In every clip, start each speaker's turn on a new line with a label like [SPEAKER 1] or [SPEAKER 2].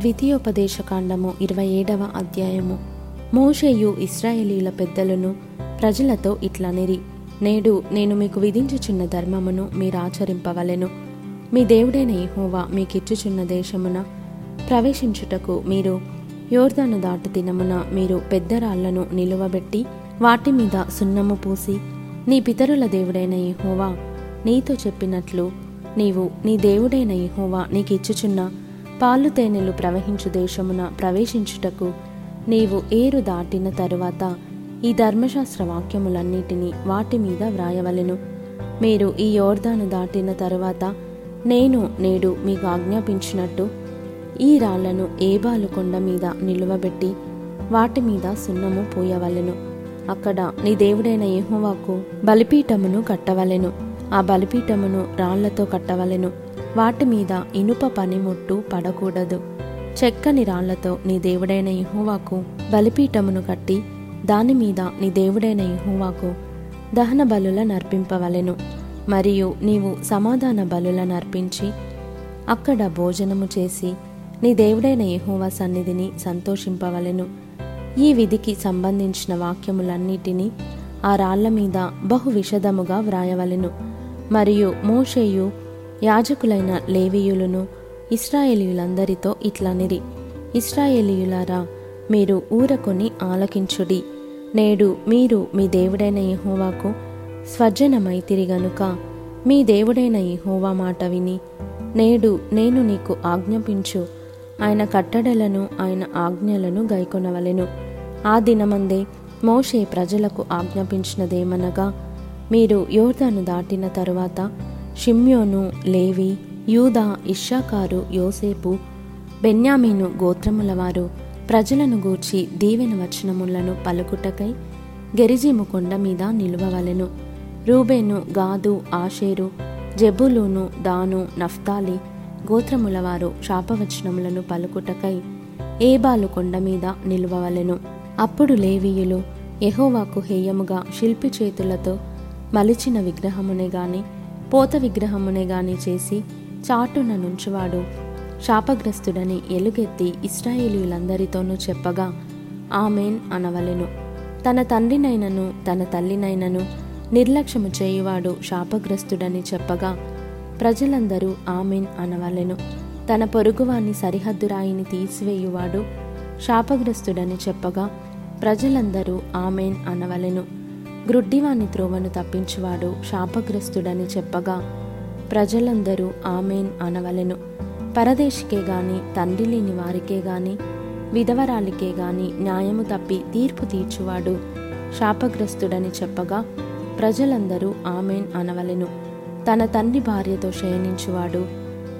[SPEAKER 1] ద్వితీయోపదేశకాండము ఇరవై ఏడవ అధ్యాయము. మోషేయు ఇస్రాయేలీల పెద్దలను ప్రజలతో ఇట్లనిరి నేడు నేను మీకు విధించుచున్న ధర్మమును మీరు ఆచరింపవలెను. మీ దేవుడైన యెహోవా మీకిచ్చుచున్న దేశమున ప్రవేశించుటకు మీరు యోర్దాను దాటు దినమున మీరు పెద్ద రాళ్ళను నిలువబెట్టి వాటి మీద సున్నము పూసి నీ పితరుల దేవుడైన యెహోవా నీతో చెప్పినట్లు నీవు నీ దేవుడైన యెహోవా నీకిచ్చుచున్న పాలు తేనెలు ప్రవహించు దేశమున ప్రవేశించుటకు నీవు ఏరు దాటిన తరువాత ఈ ధర్మశాస్త్ర వాక్యములన్నిటినీ వాటి మీద వ్రాయవలెను. మీరు ఈ యోర్దాను దాటిన తరువాత నేను నేడు మీకు ఆజ్ఞాపించినట్టు ఈ రాళ్ళను ఏబాలు కొండ మీద నిలువబెట్టి వాటి మీద సున్నము పోయవలెను. అక్కడ నీ దేవుడైన యహోవాకు బలిపీఠమును కట్టవలెను. ఆ బలిపీఠమును రాళ్ళతో కట్టవలెను. వాటి మీద ఇనుప పనిముట్టు పడకూడదు. చెక్కని రాళ్ళతో నీ దేవుడైన ఇహువాకు బలిపీఠమును కట్టి దాని మీద నీ దేవుడైన ఇహువాకు దహన బలుల నర్పింపవలెను మరియు నీవు సమాధాన బలుల నర్పించి అక్కడ భోజనము చేసి నీ దేవుడైన యెహోవా సన్నిధిని సంతోషింపవలెను. ఈ విధికి సంబంధించిన వాక్యములన్నిటినీ ఆ రాళ్ళ మీద బహు విషదముగా వ్రాయవలెను. మరియు మోషేయు యాజకులైన లేవీయులను ఇస్రాయేలీయులందరితో ఇట్లనిరి ఇస్రాయేలీయులారా మీరు ఊరకొని ఆలకించుడి. నేడు మీరు మీ దేవుడైన యెహోవాకు స్వజనమైతిరి గనుక మీ దేవుడైన యహోవా మాట విని నేడు నేను నీకు ఆజ్ఞాపించు. ఆయన కట్టడలను ఆయన ఆజ్ఞలను గైకొనవలెను. ఆ దినమందే మోషే ప్రజలకు ఆజ్ఞాపించినదేమనగా మీరు యోర్దాను దాటిన తరువాత షిమ్యోను లేవి యూదా ఇషాకారు యోసేపు బెన్యామీను గోత్రములవారు ప్రజలను గూర్చి దీవెన వచనములను పలుకుటకై గెరిజీము కొండ మీద నిలువవలెను. రూబేను గాదు ఆషేరు జెబులూను దాను నఫ్తాలి గోత్రములవారు శాపవచనములను పలుకుటకై ఏబాలు కొండ మీద నిలువవలెను. అప్పుడు లేవీయులు ఎహోవాకు హేయముగా శిల్పి చేతులతో మలిచిన విగ్రహమునే గాని పోత విగ్రహమునే గాని చేసి చాటున నుంచువాడు. శాపగ్రస్తుడని ఎలుగెత్తి ఇస్రాయేలీలందరితోనూ చెప్పగా ఆమెన్ అనవలెను. తన తండ్రినైనను తన తల్లినైనను నిర్లక్ష్యము చేయువాడు శాపగ్రస్తుడని చెప్పగా ప్రజలందరూ ఆమెన్ అనవలెను. తన పొరుగువాని సరిహద్దురాయిని తీసివేయువాడు శాపగ్రస్తుడని చెప్పగా ప్రజలందరూ ఆమెన్ అనవలెను. గ్రుడ్డివాని త్రోవను తప్పించువాడు శాపగ్రస్తుడని చెప్పగా ప్రజలందరూ ఆమెన్ అనవలెను. పరదేశికే గాని తండ్రి లేని వారికే గాని విధవరాలికే గాని న్యాయము తప్పి తీర్పు తీర్చువాడు శాపగ్రస్తుడని చెప్పగా ప్రజలందరూ ఆమెన్ అనవలెను. తన తండ్రి భార్యతో శయనించువాడు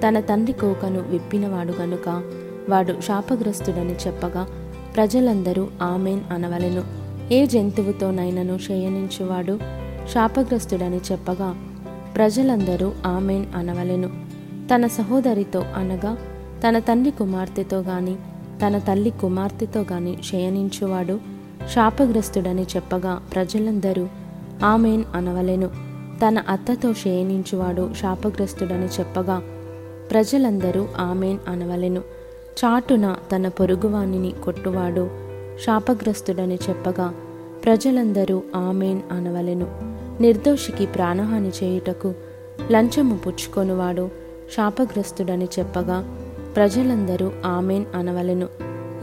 [SPEAKER 1] తన తండ్రి కోకను విప్పినవాడు గనుక వాడు శాపగ్రస్తుడని చెప్పగా ప్రజలందరూ ఆమెన్ అనవలెను. ఏ జంతువుతోనైనను శయనించువాడు? శాపగ్రస్తుడని చెప్పగా ప్రజలందరూ ఆమెన్ అనవలెను. తన సహోదరితో అనగా తన తండ్రి కుమార్తెతో గాని తన తల్లి కుమార్తెతో గాని శయనించువాడు? శాపగ్రస్తుడని చెప్పగా ప్రజలందరూ ఆమెన్ అనవలెను. తన అత్తతో శయనించువాడు శాపగ్రస్తుడని చెప్పగా ప్రజలందరూ ఆమెన్ అనవలెను. చాటున తన పొరుగువానిని కొట్టువాడు. శాపగ్రస్తుడని చెప్పగా ప్రజలందరూ ఆమెన్ అనవలెను. నిర్దోషికి ప్రాణహాని చేయుటకు లంచము పుచ్చుకొనువాడు శాపగ్రస్తుడని చెప్పగా ప్రజలందరూ ఆమెన్ అనవలెను.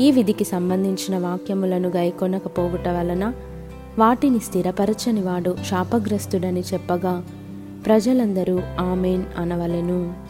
[SPEAKER 1] ఈ విధికి సంబంధించిన వాక్యములను గైకొనకపోవుట వలన వాటిని స్థిరపరచనివాడు శాపగ్రస్తుడని చెప్పగా ప్రజలందరూ ఆమెన్ అనవలెను.